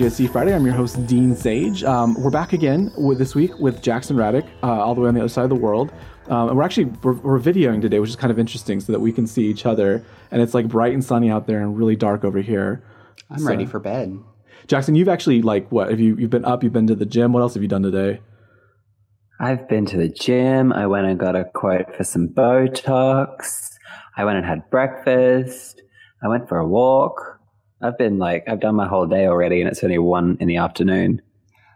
JSC Friday. I'm your host Dean Sage. Um, we're back again with this week with Jackson Raddick, uh, all the way on the other side of the world. Um, and we're actually we're, we're videoing today, which is kind of interesting, so that we can see each other. And it's like bright and sunny out there, and really dark over here. I'm ready for bed. Jackson, you've actually like what? Have you you've been up? You've been to the gym. What else have you done today? I've been to the gym. I went and got a quote for some Botox. I went and had breakfast. I went for a walk. I've been like, I've done my whole day already, and it's only one in the afternoon.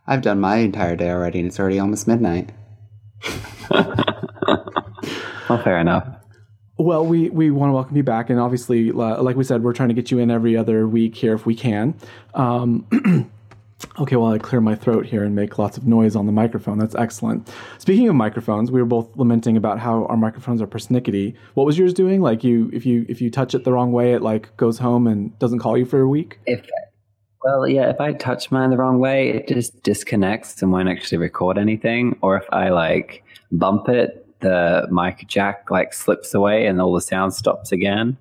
I've done my entire day already, and it's already almost midnight. Well, fair enough. Well, we, we want to welcome you back, and obviously, like we said, we're trying to get you in every other week here if we can. Um, okay, well, I clear my throat here and make lots of noise on the microphone. That's excellent. Speaking of microphones, we were both lamenting about how our microphones are persnickety. What was yours doing? Like you, if you if you touch it the wrong way, it like goes home and doesn't call you for a week. If well, yeah, if I touch mine the wrong way, it just disconnects and won't actually record anything. Or if I like bump it, the mic jack like slips away and all the sound stops again.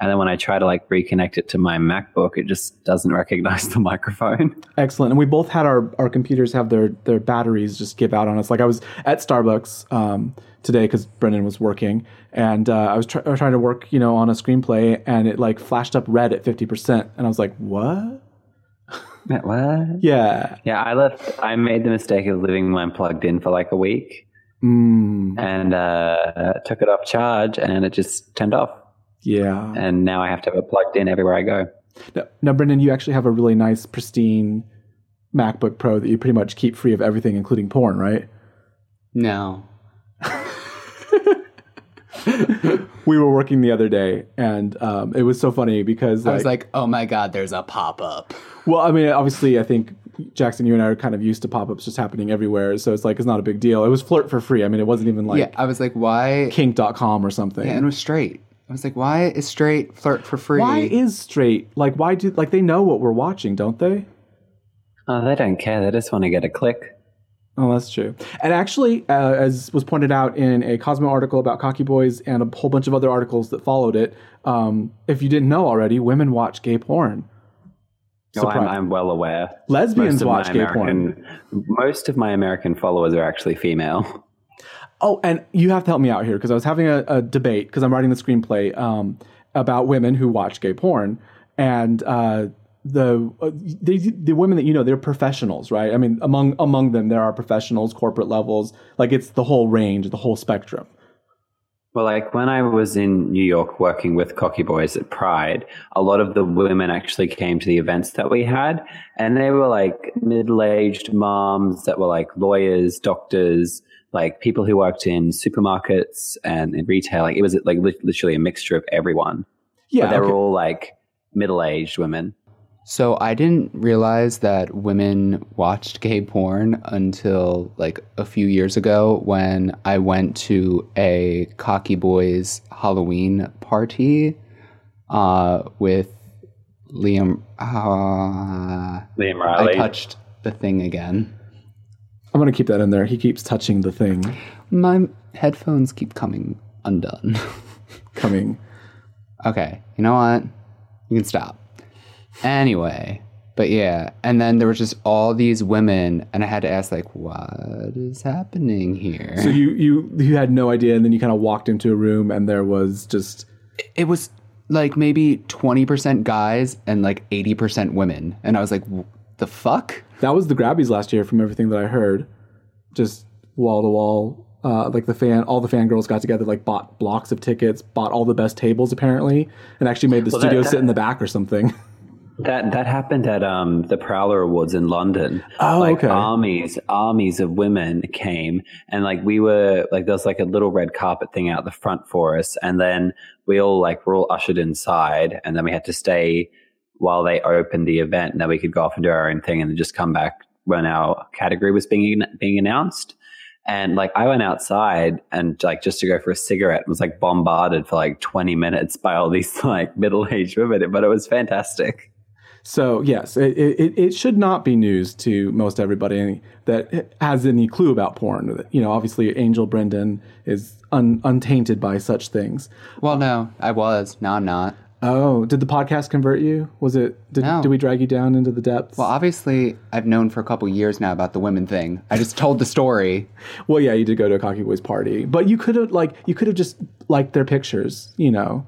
And then when I try to like reconnect it to my MacBook, it just doesn't recognize the microphone. Excellent. And we both had our, our computers have their, their batteries just give out on us. Like I was at Starbucks um, today because Brendan was working and uh, I, was try- I was trying to work, you know, on a screenplay and it like flashed up red at 50%. And I was like, what? what? Yeah. Yeah, I left, I made the mistake of leaving mine plugged in for like a week Mm, and uh, took it off charge and it just turned off. Yeah. And now I have to have it plugged in everywhere I go. Now, now, Brendan, you actually have a really nice, pristine MacBook Pro that you pretty much keep free of everything, including porn, right? No. We were working the other day, and um, it was so funny because I was like, oh my god, there's a pop up. well, I mean, obviously, I think Jackson, you and I are kind of used to pop-ups just happening everywhere, so it's like it's not a big deal. It was flirt for free. I mean, it wasn't even like yeah, I was like, why? kink.com or something. Yeah, and it was straight. I was like, why is straight flirt for free? why is straight? Like, why do like they know what we're watching, don't they? Oh, they don't care. They just want to get a click. Oh, that's true. And actually, uh, as was pointed out in a Cosmo article about Cocky Boys and a whole bunch of other articles that followed it, um, if you didn't know already, women watch gay porn. No, I'm, Surprise. I'm well aware. Lesbians Most of watch gay porn. Most of my American followers are actually female. Oh, and you have to help me out here because I was having a, a debate because I'm writing the screenplay um, about women who watch gay porn, and uh, the uh, the the women that you know they're professionals, right? I mean, among among them there are professionals, corporate levels, like it's the whole range, the whole spectrum. Well, like when I was in New York working with Cocky Boys at Pride, a lot of the women actually came to the events that we had, and they were like middle aged moms that were like lawyers, doctors, like people who worked in supermarkets and in retail. Like it was like literally a mixture of everyone. Yeah, but they okay. were all like middle aged women. So I didn't realize that women watched gay porn until like a few years ago when I went to a Cocky Boys Halloween party uh, with Liam. Uh, Liam I touched the thing again. I'm gonna keep that in there. He keeps touching the thing, My headphones keep coming undone. coming. okay, you know what? You can stop. Anyway, but yeah, and then there was just all these women, and I had to ask, like, what is happening here? So you you you had no idea, and then you kind of walked into a room, and there was just it was like maybe 20% guys and like 80% women. And I was like, "W- the fuck? that was the Grabbies last year, from everything that I heard. Just wall to wall, uh, like the fan, all the fangirls got together, like bought blocks of tickets, bought all the best tables apparently, and actually made the Well, studio that- sit in the back or something. That that happened at um, the Prowler Awards in London. Oh, like okay. armies, armies of women came, and like we were like there was like a little red carpet thing out the front for us, and then we all like were all ushered inside, and then we had to stay while they opened the event, and then we could go off and do our own thing, and then just come back when our category was being being announced. And like I went outside and like just to go for a cigarette and was like bombarded for like 20 minutes by all these like middle-aged women, but it was fantastic. So yes, it, it, it should not be news to most everybody that has any clue about porn. You know, obviously Angel Brendan is un, untainted by such things. Well, no, I was. Now I'm not. Oh, did the podcast convert you? Was it? Did, No. did we drag you down into the depths? Well, obviously, I've known for a couple years now about the women thing. I just told the story. Well, yeah, you did go to a Cocky Boys party, but you could have like you could have just liked their pictures, you know.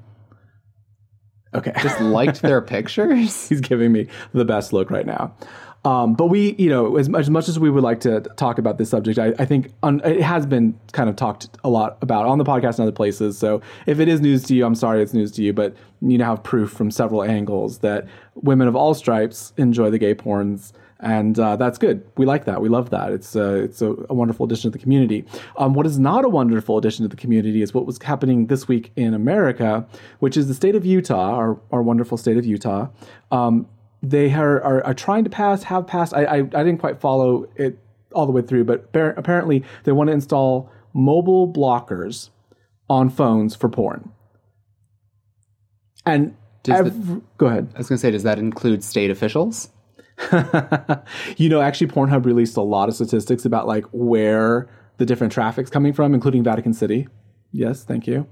Okay, Just liked their pictures. he's giving me the best look right now. Um, but we, you know, as, as much as we would like to talk about this subject, I, I think it has been kind of talked a lot about on the podcast and other places. So if it is news to you, I'm sorry it's news to you, but you now have proof from several angles that women of all stripes enjoy the gay porns. And uh, that's good. We like that. We love that. It's uh, it's a, a wonderful addition to the community. Um, what is not a wonderful addition to the community is what was happening this week in America, which is the state of Utah, our, our wonderful state of Utah. Um, they are, are, are trying to pass, have passed. I, I, I didn't quite follow it all the way through, but appar- apparently they want to install mobile blockers on phones for porn. And Does the- go ahead. I was going to say, does that include state officials? you know, actually, Pornhub released a lot of statistics about like where the different traffic's coming from, including Vatican City. Yes, thank you.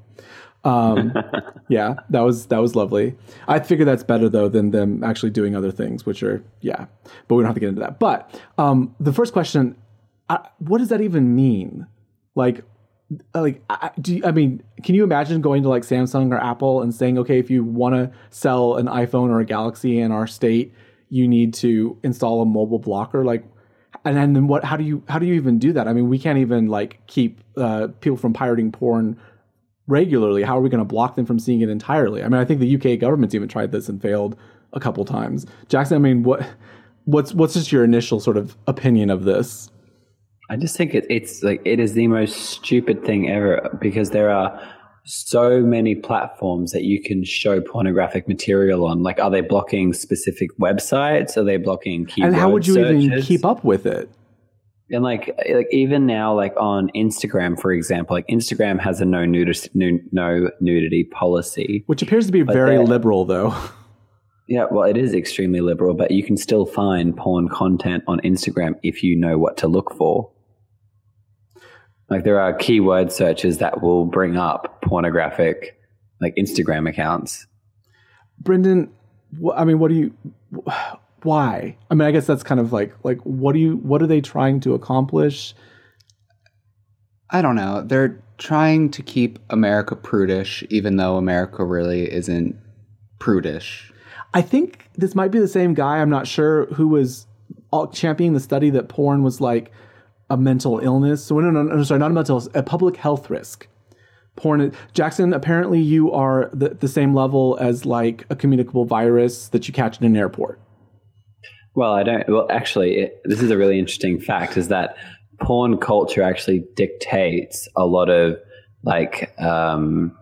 Um, yeah, that was that was lovely. I figure that's better though than them actually doing other things, which are yeah. But we don't have to get into that. But um, the first question: I, What does that even mean? Like, like I, do you, I mean, can you imagine going to like Samsung or Apple and saying, okay, if you want to sell an iPhone or a Galaxy in our state, you need to install a mobile blocker, like. And then what? How do you how do you even do that? I mean, we can't even like keep uh, people from pirating porn regularly. How are we going to block them from seeing it entirely? I mean, I think the UK government's even tried this and failed a couple times. Jackson, I mean, what what's what's just your initial sort of opinion of this? I just think it, it's like it is the most stupid thing ever because there are so many platforms that you can show pornographic material on. Like, are they blocking specific websites? Are they blocking keyword and how would you even keep up with it? And like, eh, like even now, like on Instagram, for example, like Instagram has a no nudity, no, no nudity policy. Which appears to be very liberal, though. Yeah, well, it is extremely liberal, but you can still find porn content on Instagram if you know what to look for. Like there are keyword searches that will bring up pornographic, like Instagram accounts. Brendan, I mean, what do you? Wh- Why? I mean, I guess that's kind of like like what do you? What are they trying to accomplish? I don't know. They're trying to keep America prudish, even though America really isn't prudish. I think this might be the same guy. I'm not sure who was all championing the study that porn was like a mental illness. So no, no, no, sorry, not a mental, illness, a public health risk. Porn. Jackson, apparently you are the, the same level as like a communicable virus that you catch in an airport. Well, I don't. Well, actually, it, this is a really interesting fact: is that porn culture actually dictates a lot of like um,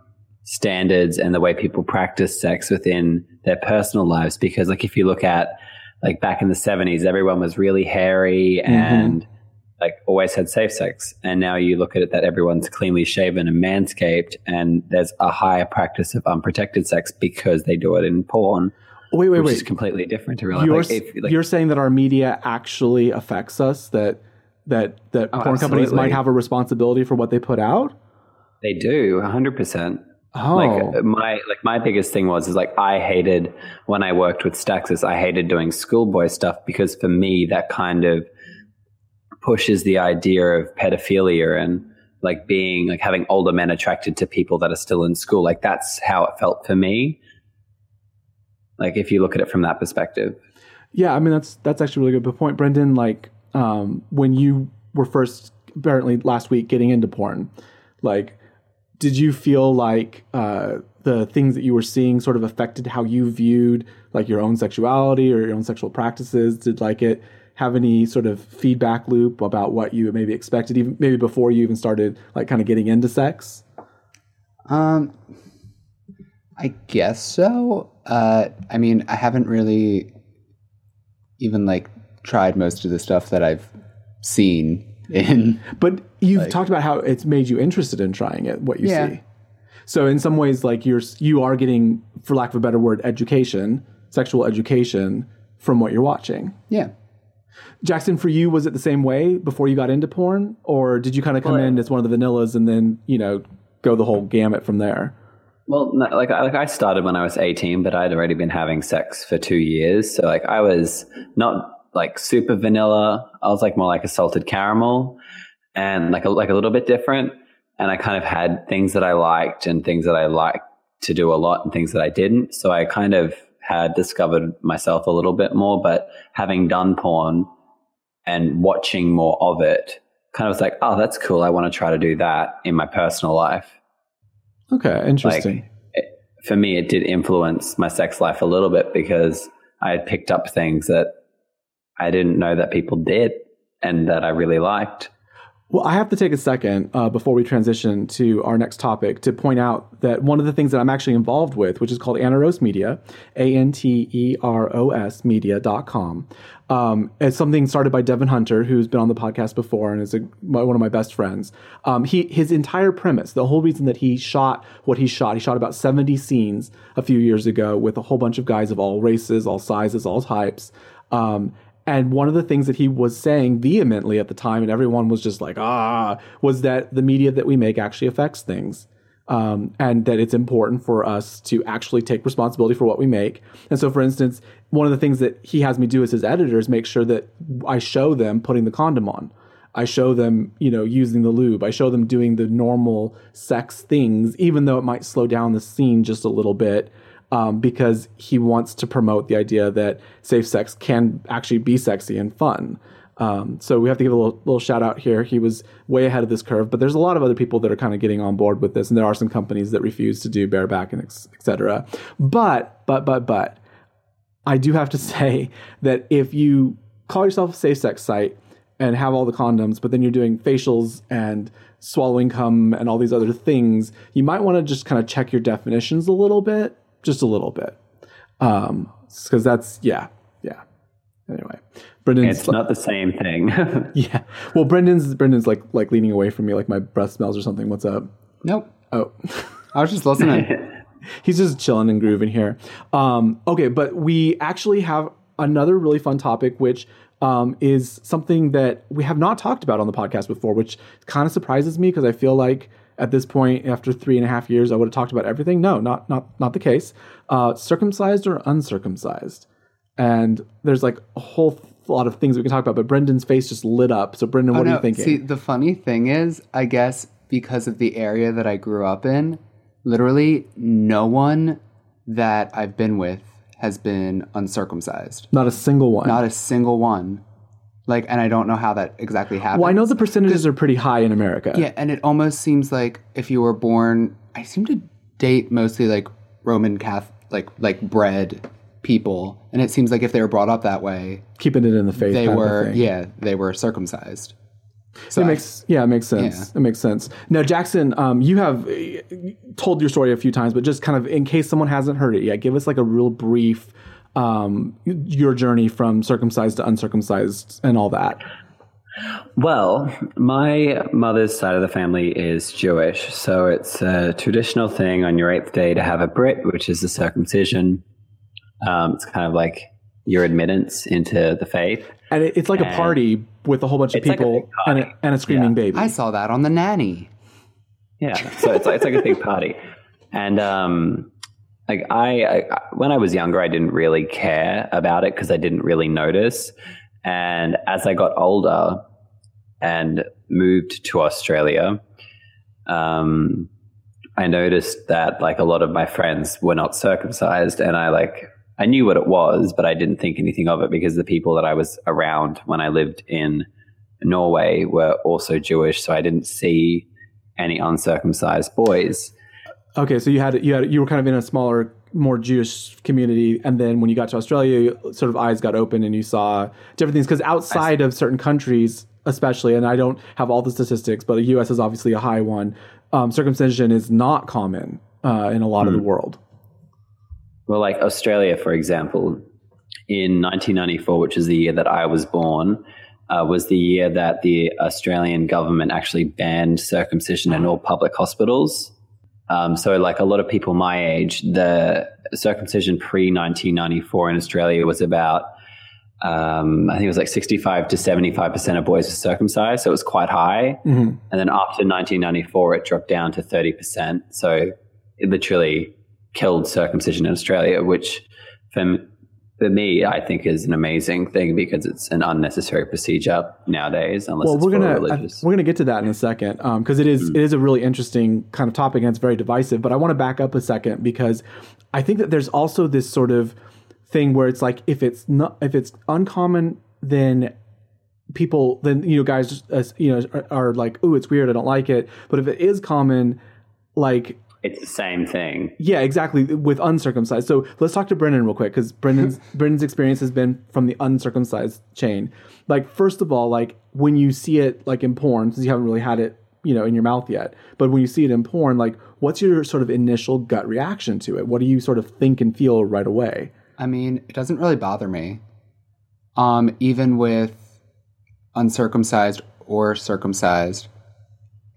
standards and the way people practice sex within their personal lives. Because, like, if you look at like back in the seventies, everyone was really hairy and like always had safe sex, and now you look at it that everyone's cleanly shaven and manscaped, and there's a higher practice of unprotected sex because they do it in porn. Wait, wait, Which is completely different to realize. You're, Like, if, like, you're saying that our media actually affects us. That that that Oh, porn companies might have a responsibility for what they put out. They do, hundred percent. Oh, Like my like my biggest thing was is like I hated when I worked with Staxus. I hated doing schoolboy stuff because for me that kind of pushes the idea of pedophilia and like being like having older men attracted to people that are still in school. Like that's how it felt for me. Like if you look at it from that perspective. Yeah, I mean that's that's actually a really good point, Brendan. Like um, when you were first apparently last week getting into porn, like did you feel like uh, the things that you were seeing sort of affected how you viewed like your own sexuality or your own sexual practices? Did like it have any sort of feedback loop about what you maybe expected, even maybe before you even started like kind of getting into sex? Um, I guess so. Uh, I mean, I haven't really even like tried most of the stuff that I've seen in. But you've talked about how it's made you interested in trying it, what you Yeah. see. So in some ways, like you're you are getting, for lack of a better word, education, sexual education from what you're watching. Yeah. Jackson, for you, was it the same way before you got into porn, or did you kind of come Well, in as one of the vanillas and then you know go the whole gamut from there? Well, no, like I- like I started when I was 18, but I'd already been having sex for two years. So like I was not like super vanilla. I was like more like a salted caramel, and like a, like a little bit different. And I kind of had things that I liked and things that I liked to do a lot and things that I didn't. So I kind of had discovered myself a little bit more. But having done porn and watching more of it, kind of was like, oh, that's cool. I want to try to do that in my personal life. Okay, interesting. Like, for me, it did influence my sex life a little bit because I had picked up things that I didn't know that people did and that I really liked. Well, I have to take a second uh, before we transition to our next topic to point out that one of the things that I'm actually involved with, which is called Anteros Media, A N T E R O S media.com. Um, it's something started by Devin Hunter, who's been on the podcast before and is a, my, one of my best friends. Um, he his entire premise, the whole reason that he shot what he shot, he shot about 70 scenes a few years ago with a whole bunch of guys of all races, all sizes, all types. Um, and one of the things that he was saying vehemently at the time, and everyone was just like, ah, was that the media that we make actually affects things. Um, and that it's important for us to actually take responsibility for what we make. And so, for instance, one of the things that he has me do as his editor is make sure that I show them putting the condom on. I show them, you know, using the lube. I show them doing the normal sex things, even though it might slow down the scene just a little bit um, because he wants to promote the idea that safe sex can actually be sexy and fun. Um, so we have to give a little, little shout out here. He was way ahead of this curve, but there's a lot of other people that are kind of getting on board with this, and there are some companies that refuse to do bareback and etc. But but but but I do have to say that if you call yourself a safe sex site and have all the condoms, but then you're doing facials and swallowing cum and all these other things, you might want to just kind of check your definitions a little bit just a little bit. Um, because that's yeah, yeah. Anyway, Brendan's it's not the same thing. yeah. Well, Brendan's Brendan's like like leaning away from me, like my breath smells or something. What's up? Nope. Oh, I was just listening. He's just chilling and grooving here. Um, okay, but we actually have another really fun topic, which um, is something that we have not talked about on the podcast before, which kind of surprises me because I feel like at this point, after three and a half years, I would have talked about everything. No, not not not the case. Uh, circumcised or uncircumcised, and there's like a whole lot of things we can talk about. But Brendan's face just lit up. So Brendan, what oh, no. are you thinking? See, the funny thing is, I guess because of the area that I grew up in, literally no one that I've been with has been uncircumcised. Not a single one. Not a single one. Like, and I don't know how that exactly happens. Well, I know the percentages are pretty high in America. Yeah, and it almost seems like if you were born, I seem to date mostly like Roman Catholic, like like bred people, and it seems like if they were brought up that way, keeping it in the faith, they were yeah, they were circumcised. So it I, makes yeah, it makes sense. Yeah. It makes sense. Now, Jackson, um, you have uh, told your story a few times, but just kind of in case someone hasn't heard it yet, give us like a real brief um, your journey from circumcised to uncircumcised and all that? Well, my mother's side of the family is Jewish, so it's a traditional thing on your eighth day to have a brit, which is the circumcision. Um, it's kind of like your admittance into the faith, and it's like and a party with a whole bunch of people like and, a, and, a, screaming yeah. baby. I saw that on the nanny. Yeah, so it's like it's like a big party, and um, like I, I, when I was younger, I didn't really care about it because I didn't really notice. And as I got older and moved to Australia, um, I noticed that like a lot of my friends were not circumcised, and I like I knew what it was, but I didn't think anything of it because the people that I was around when I lived in Norway were also Jewish, so I didn't see any uncircumcised boys. Okay, so you had you had you were kind of in a smaller, more Jewish community, and then when you got to Australia, sort of eyes got open and you saw different things. Because outside of certain countries, especially, and I don't have all the statistics, but the U.S. is obviously a high one. Um, circumcision is not common uh, in a lot mm. of the hmm. world. Well, like Australia, for example, in 1994, which is the year that I was born, uh, was the year that the Australian government actually banned circumcision in all public hospitals. Um, so, like a lot of people my age, the circumcision pre 1994 in Australia was about, um, I think it was like 65 to 75% of boys were circumcised. So it was quite high. Mm-hmm. And then after 1994, it dropped down to 30%. So literally killed circumcision in Australia, which for, for me, I think is an amazing thing because it's an unnecessary procedure nowadays. Unless well, it's we're gonna religious. we're gonna get to that in a second because it is it is a really interesting kind of topic and it's very divisive. But I want to back up a second because I think that there's also this sort of thing where it's like if it's not if it's uncommon, then people then you know guys just, uh, you know are, are like oh it's weird I don't like it. But if it is common, like it's the same thing. yeah, exactly. With uncircumcised. So let's talk to Brendan real quick because Brendan's Brendan's experience has been from the uncircumcised chain. Like, first of all, like when you see it like in porn, since you haven't really had it, you know, in your mouth yet, but when you see it in porn, like what's your sort of initial gut reaction to it? What do you sort of think and feel right away? I mean, it doesn't really bother me. Um, even with uncircumcised or circumcised,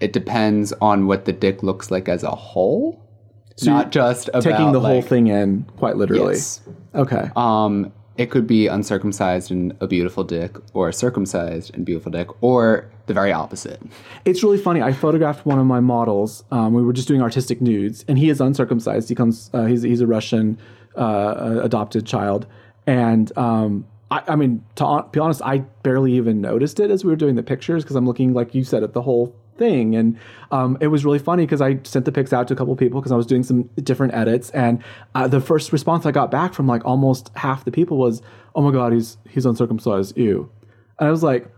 it depends on what the dick looks like as a whole, not just about Taking the whole thing in, quite literally. Yes. Okay. Um, it could be uncircumcised and a beautiful dick, or circumcised and beautiful dick, or the very opposite. It's really funny. I photographed one of my models. Um, we were just doing artistic nudes, and he is uncircumcised. He comes. Uh, he's he's a Russian uh, adopted child, and um, I, I mean, to be honest, I barely even noticed it as we were doing the pictures because I'm looking, like you said, at the whole thing, and um, it was really funny because I sent the pics out to a couple people because I was doing some different edits, and uh, the first response I got back from like almost half the people was, "Oh my god, he's he's uncircumcised, ew," and I was like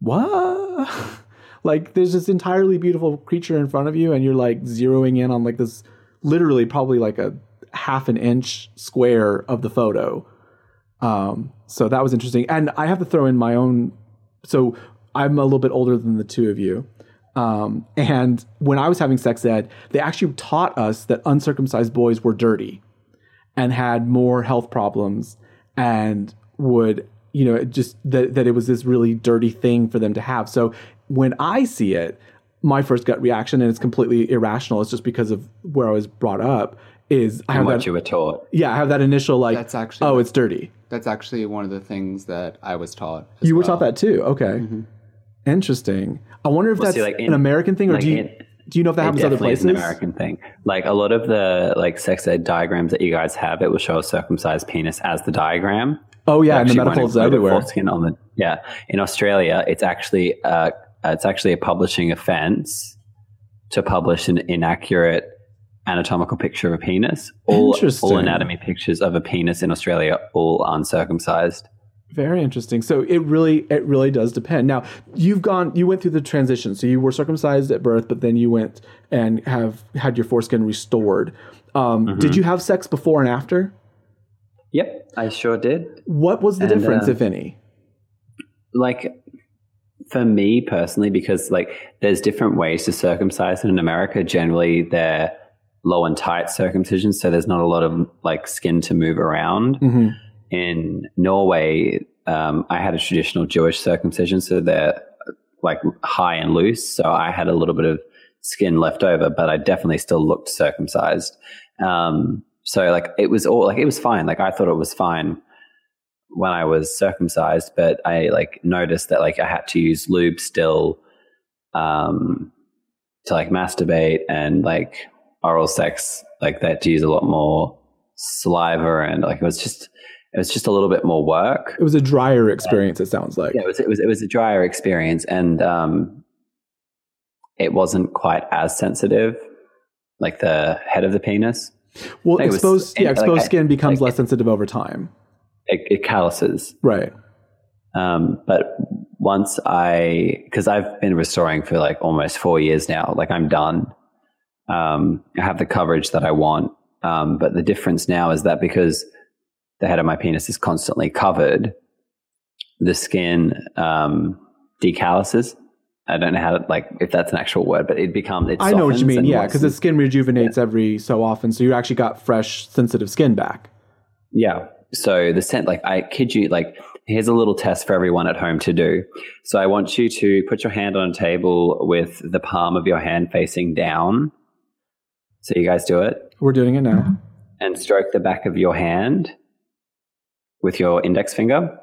what? like there's this entirely beautiful creature in front of you and you're like zeroing in on like this literally probably like a half an inch square of the photo. Um, so that was interesting. And I have to throw in my own so I'm a little bit older than the two of you. Um, and when I was having sex ed, they actually taught us that uncircumcised boys were dirty and had more health problems and would you know just that, that it was this really dirty thing for them to have so when i see it my first gut reaction and it's completely irrational it's just because of where i was brought up is i have what that you were taught. yeah i have that initial like That's actually oh it's dirty That's actually one of the things that I was taught. you were well. taught that too okay interesting i wonder if that's see, like, in- an american thing or like do you in- do you know if that happens other places an American thing. Like a lot of the like sex ed diagrams that you guys have, it will show a circumcised penis as the diagram. oh yeah and the medicals everywhere the yeah. In Australia, it's actually uh, it's actually a publishing offence to publish an inaccurate anatomical picture of a penis. All Interesting. all anatomy pictures of a penis in Australia all uncircumcised. Very interesting. So it really it really does depend. Now you've gone you went through the transition. So you were circumcised at birth, but then you went and have had your foreskin restored. Um, Mm-hmm. Did you have sex before and after? Yep, I sure did. What was the And, difference, uh, if any? like for me personally because like there's different ways to circumcise and in america generally they're low and tight circumcision so there's not a lot of like skin to move around hmm in norway um, i had a traditional jewish circumcision so they're like high and loose so i had a little bit of skin left over but i definitely still looked circumcised. Um, so like it was all like it was fine. Like i thought it was fine when I was circumcised, but I like noticed that like I had to use lube still um to like masturbate and like oral sex like that to use a lot more saliva and like it was just it was just a little bit more work. It was a drier experience. It sounds like. Yeah, it was it was it was a drier experience and um it wasn't quite as sensitive like the head of the penis. Well, was- exposed yeah like, exposed skin becomes like- less sensitive over time. It, it calluses. Right. Um, but once I, because I've been restoring for like almost four years now, like I'm done. Um, I have the coverage that I want. Um, but the difference now is that because the head of my penis is constantly covered, the skin um, decalluses. I don't know how to, like, if that's an actual word, but it becomes, it I know what you mean. Yeah, because the skin rejuvenates every so often, so you actually got fresh, sensitive skin back. Yeah. So the scent, like I kid you, like here's a little test for everyone at home to do. So I want you to put your hand on a table with the palm of your hand facing down. So you guys do it We're doing it now. and stroke the back of your hand with your index finger.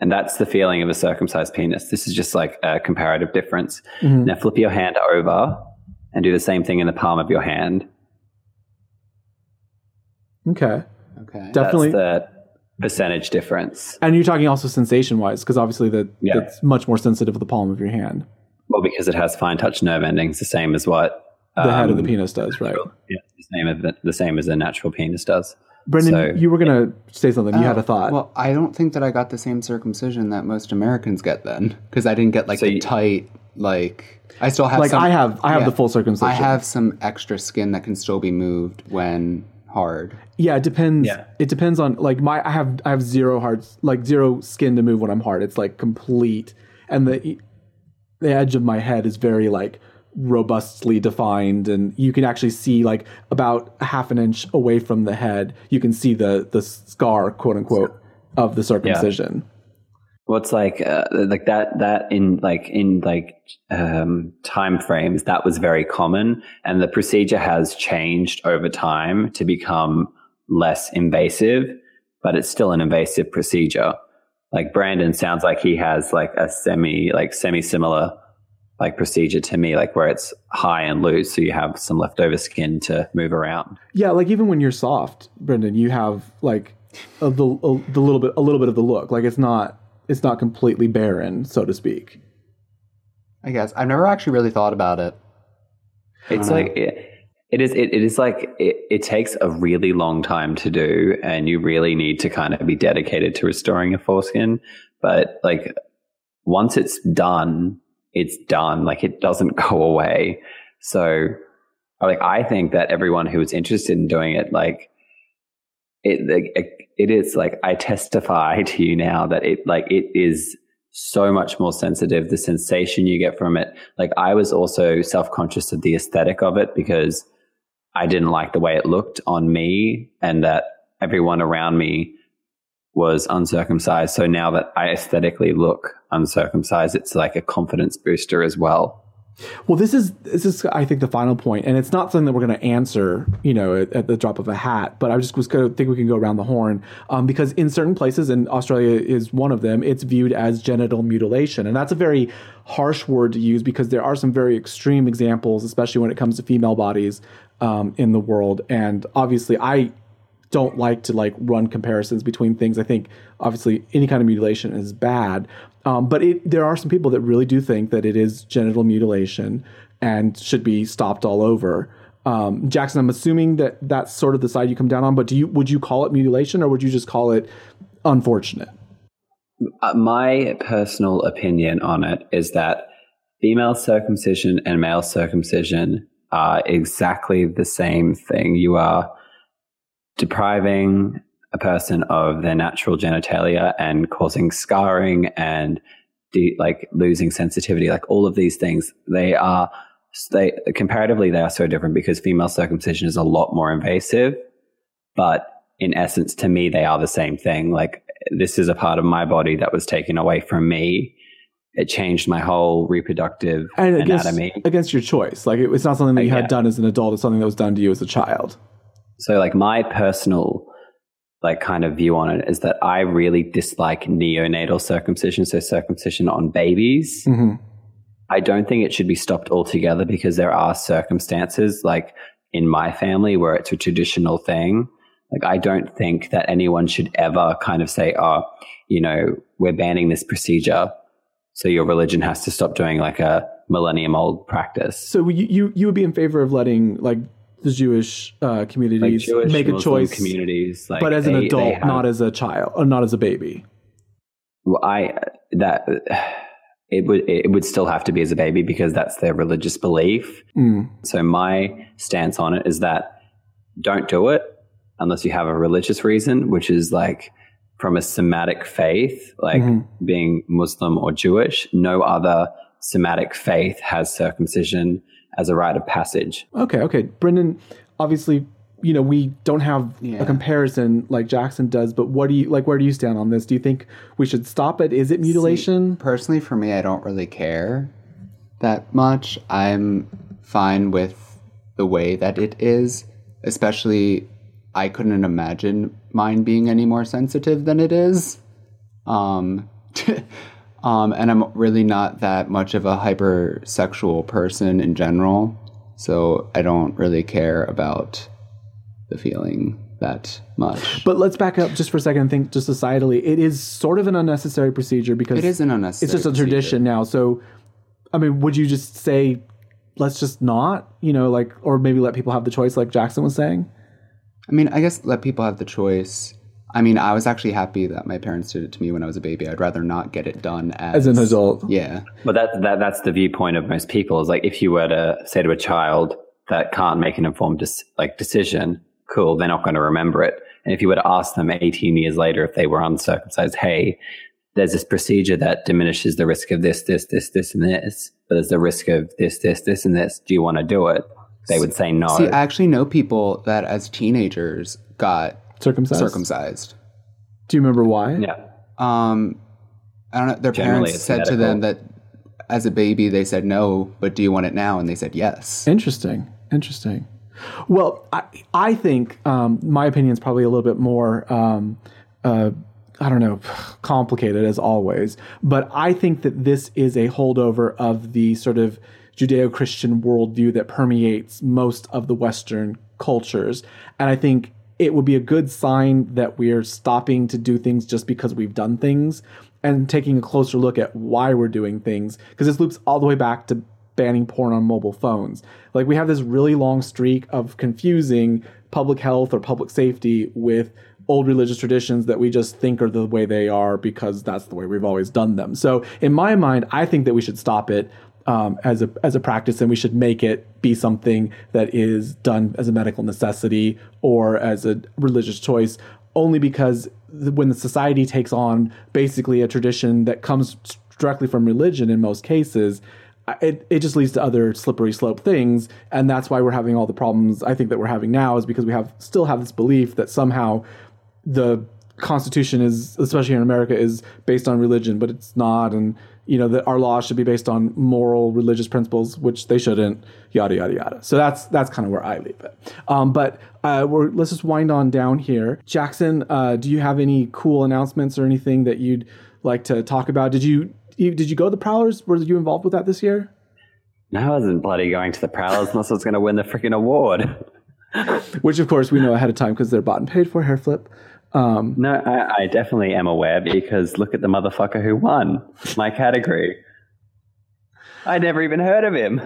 And that's the feeling of a circumcised penis. This is just like a comparative difference. Mhm. Now flip your hand over and do the same thing in the palm of your hand. Okay. Okay. Definitely. That's the percentage difference. and you're talking also sensation wise, because obviously that Yeah. it's much more sensitive with the palm of your hand. Well, because it has fine touch nerve endings, the same as what The head of the um, penis does, right? Yeah, the same as the, the same as a natural penis does. Brendan, So- you were gonna say something. You had a Oh, thought. Well, I don't think that I got the same circumcision that most Americans get then, because I didn't get like So the you- tight like. I still have like some, I have, I have yeah. the full circumcision. I have some extra skin that can still be moved when hard. Yeah, it depends. Yeah. It depends on like my. I have I have zero hard, like zero skin to move when I'm hard. It's like complete, and the the edge of my head is very like robustly defined, and you can actually see like about half an inch away from the head, you can see the the scar, quote unquote, of the circumcision. What's like uh, like that that in like in like um, time frames that was very common, and the procedure has changed over time to become less invasive, but it's still an invasive procedure. Like Brandon sounds like he has like a semi like semi similar like procedure to me, like where it's high and loose, so you have some leftover skin to move around. Yeah, like even when you're soft, Brendan, you have like a, the a, the little bit a little bit of the look. Like it's not it's not completely barren, so to speak. I guess I've never actually really thought about it. It's like it, it is. It, it is like it, it takes a really long time to do, and you really need to kind of be dedicated to restoring your foreskin. But like once it's done, it's done. Like it doesn't go away. So, like I think that everyone who is interested in doing it, like it, it, it is like I testify to you now that it like it is so much more sensitive. The sensation you get from it. Like I was also self conscious of the aesthetic of it because I didn't like the way it looked on me, and that everyone around me was uncircumcised. So now that I aesthetically look uncircumcised, it's like a confidence booster as well. Well, this is this is I think the final point, and it's not something that we're going to answer, you know, at, at the drop of a hat. But I just was going to think we can go around the horn um, because in certain places, and Australia is one of them, it's viewed as genital mutilation, and that's a very harsh word to use because there are some very extreme examples, especially when it comes to female bodies um, in the world. And obviously, I don't like to like run comparisons between things. I think obviously any kind of mutilation is bad, um, but it, there are some people that really do think that it is genital mutilation and should be stopped all over. Um, Jackson, I'm assuming that that's sort of the side you come down on, but do you would you call it mutilation or would you just call it unfortunate? Uh, my personal opinion on it is that female circumcision and male circumcision are exactly the same thing. You are depriving a person of their natural genitalia and causing scarring and de- like losing sensitivity like all of these things they are they comparatively they are so different because female circumcision is a lot more invasive. But in essence to me they are the same thing. Like this is a part of my body that was taken away from me. It changed my whole reproductive And against, anatomy. against your choice, like it, it's not something that you had yeah. done as an adult; it's something that was done to you as a child. So like my personal like kind of view on it is that I really dislike neonatal circumcision, so circumcision on babies. hmm I don't think it should be stopped altogether because there are circumstances like in my family where it's a traditional thing. Like I don't think that anyone should ever kind of say, "Oh, you know, we're banning this procedure." So your religion has to stop doing like a millennium old practice. So you, you you would be in favor of letting like the Jewish uh, Like communities Jewish make a Muslim choice, communities, like but as an they- they adult, have- not as a child, or not as a baby. Well, I that it would it would still have to be as a baby because that's their religious belief. Mm. So my stance on it is that don't do it unless you have a religious reason, which is like from a Semitic faith, like Mhm. being Muslim or Jewish. No other Semitic faith has circumcision as a rite of passage. Okay, okay, Brendan. Obviously, you know we don't have Yeah. a comparison like Jackson does, but what do you like? Where do you stand on this? Do you think we should stop it? Is it mutilation? Personally, for me, I don't really care that much. I'm fine with the way that it is, especially I couldn't imagine mine being any more sensitive than it is. Um, um, and I'm really not that much of a hypersexual person in general, so I don't really care about the feeling that much. But let's back up just for a second and think just societally. It is sort of an unnecessary procedure because it is an unnecessary. it's just a procedure. tradition now. So, I mean, would you just say, let's just not, you know, like, or maybe let people have the choice, like Jackson was saying? I mean, I guess let people have the choice. I mean, I was actually happy that my parents did it to me when I was a baby. I'd rather not get it done as, As an adult. Yeah. But that, that that's the viewpoint of most people. Is like if you were to say to a child that can't make an informed dis- like decision, cool, they're not going to remember it. And if you were to ask them 18 years later if they were uncircumcised, hey, there's this procedure that diminishes the risk of this, this, this, this, and this, but there's the risk of this, this, this, and this. Do you want to do it? They would say no. See, I actually know people that as teenagers got Circumcised? circumcised. Do you remember why? yeah. Um, I don't know. Their Generally, parents it's said to them that as a baby they said no, but do you want it now? And they said yes. Interesting. Interesting. Well, I, I think um, my opinion is probably a little bit more, um, uh, I don't know, complicated as always. But I think that this is a holdover of the sort of Judeo Christian worldview that permeates most of the Western cultures. And I think it would be a good sign that we're stopping to do things just because we've done things and taking a closer look at why we're doing things. Because this loops all the way back to banning porn on mobile phones. Like we have this really long streak of confusing public health or public safety with old religious traditions that we just think are the way they are because that's the way we've always done them. So in my mind, I think that we should stop it um, as a as a practice, and we should make it be something that is done as a medical necessity or as a religious choice. Only because when the society takes on basically a tradition that comes directly from religion in most cases, it, it just leads to other slippery slope things and that's why we're having all the problems i think that we're having now is because we have still have this belief that somehow the constitution is especially in america is based on religion but it's not and you know that our laws should be based on moral religious principles which they shouldn't yada yada yada so that's that's kind of where i leave it um, but uh, we're, let's just wind on down here jackson uh, do you have any cool announcements or anything that you'd like to talk about did you you, did you go to the Prowlers? Were you involved with that this year? No, I wasn't bloody going to the Prowlers unless I was going to win the freaking award. Which, of course, we know ahead of time because they're bought and paid for. Hair flip. Um, no, I, I definitely am aware because look at the motherfucker who won my category. I never even heard of him.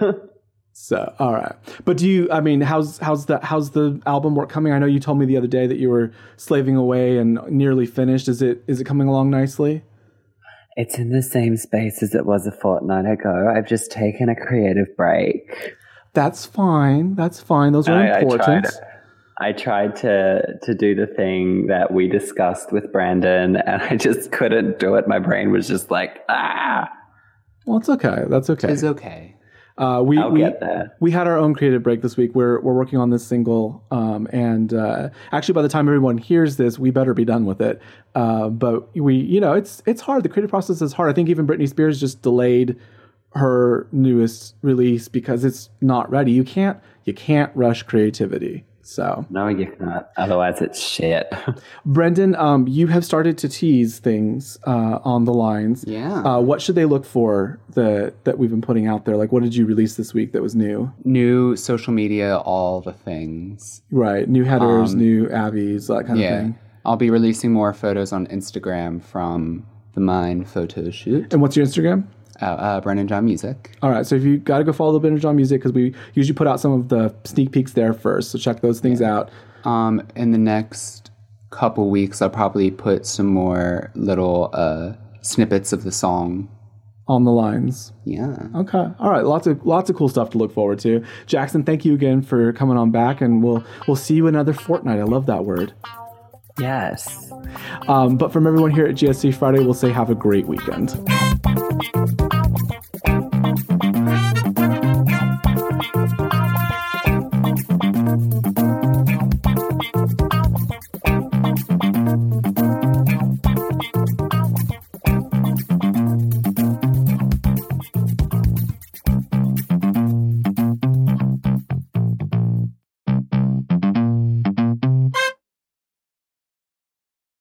so, all right. But do you? I mean, how's how's the how's the album work coming? I know you told me the other day that you were slaving away and nearly finished. Is it is it coming along nicely? It's in the same space as it was a fortnight ago. I've just taken a creative break. That's fine. That's fine. Those are I, important. I tried, I tried to to do the thing that we discussed with Brandon, and I just couldn't do it. My brain was just like, ah. Well, it's okay. That's okay. It's okay. Uh, we I'll we, get there. we had our own creative break this week. We're we're working on this single, um, and uh, actually, by the time everyone hears this, we better be done with it. Uh, but we, you know, it's it's hard. The creative process is hard. I think even Britney Spears just delayed her newest release because it's not ready. You can't you can't rush creativity. So, No, you cannot. Otherwise, it's shit. Brendan, um, you have started to tease things uh, on the lines. Yeah. Uh, what should they look for that that we've been putting out there? Like, what did you release this week that was new? New social media, all the things. Right, new headers, new avies, that kind of Yeah. thing. I'll be releasing more photos on Instagram from the Mine photo shoot. And what's your Instagram? Uh, uh, Brendan John Music. All right, so if you got to go follow the Brendan John Music because we usually put out some of the sneak peeks there first, so check those things out. Um, in the next couple weeks, I'll probably put some more little uh, snippets of the song. On the lines. Yeah. Okay. All right. Lots of lots of cool stuff to look forward to. Jackson, thank you again for coming on back, and we'll we'll see you another fortnight. I love that word. yes. Um, but from everyone here at GSC Friday, we'll say have a great weekend.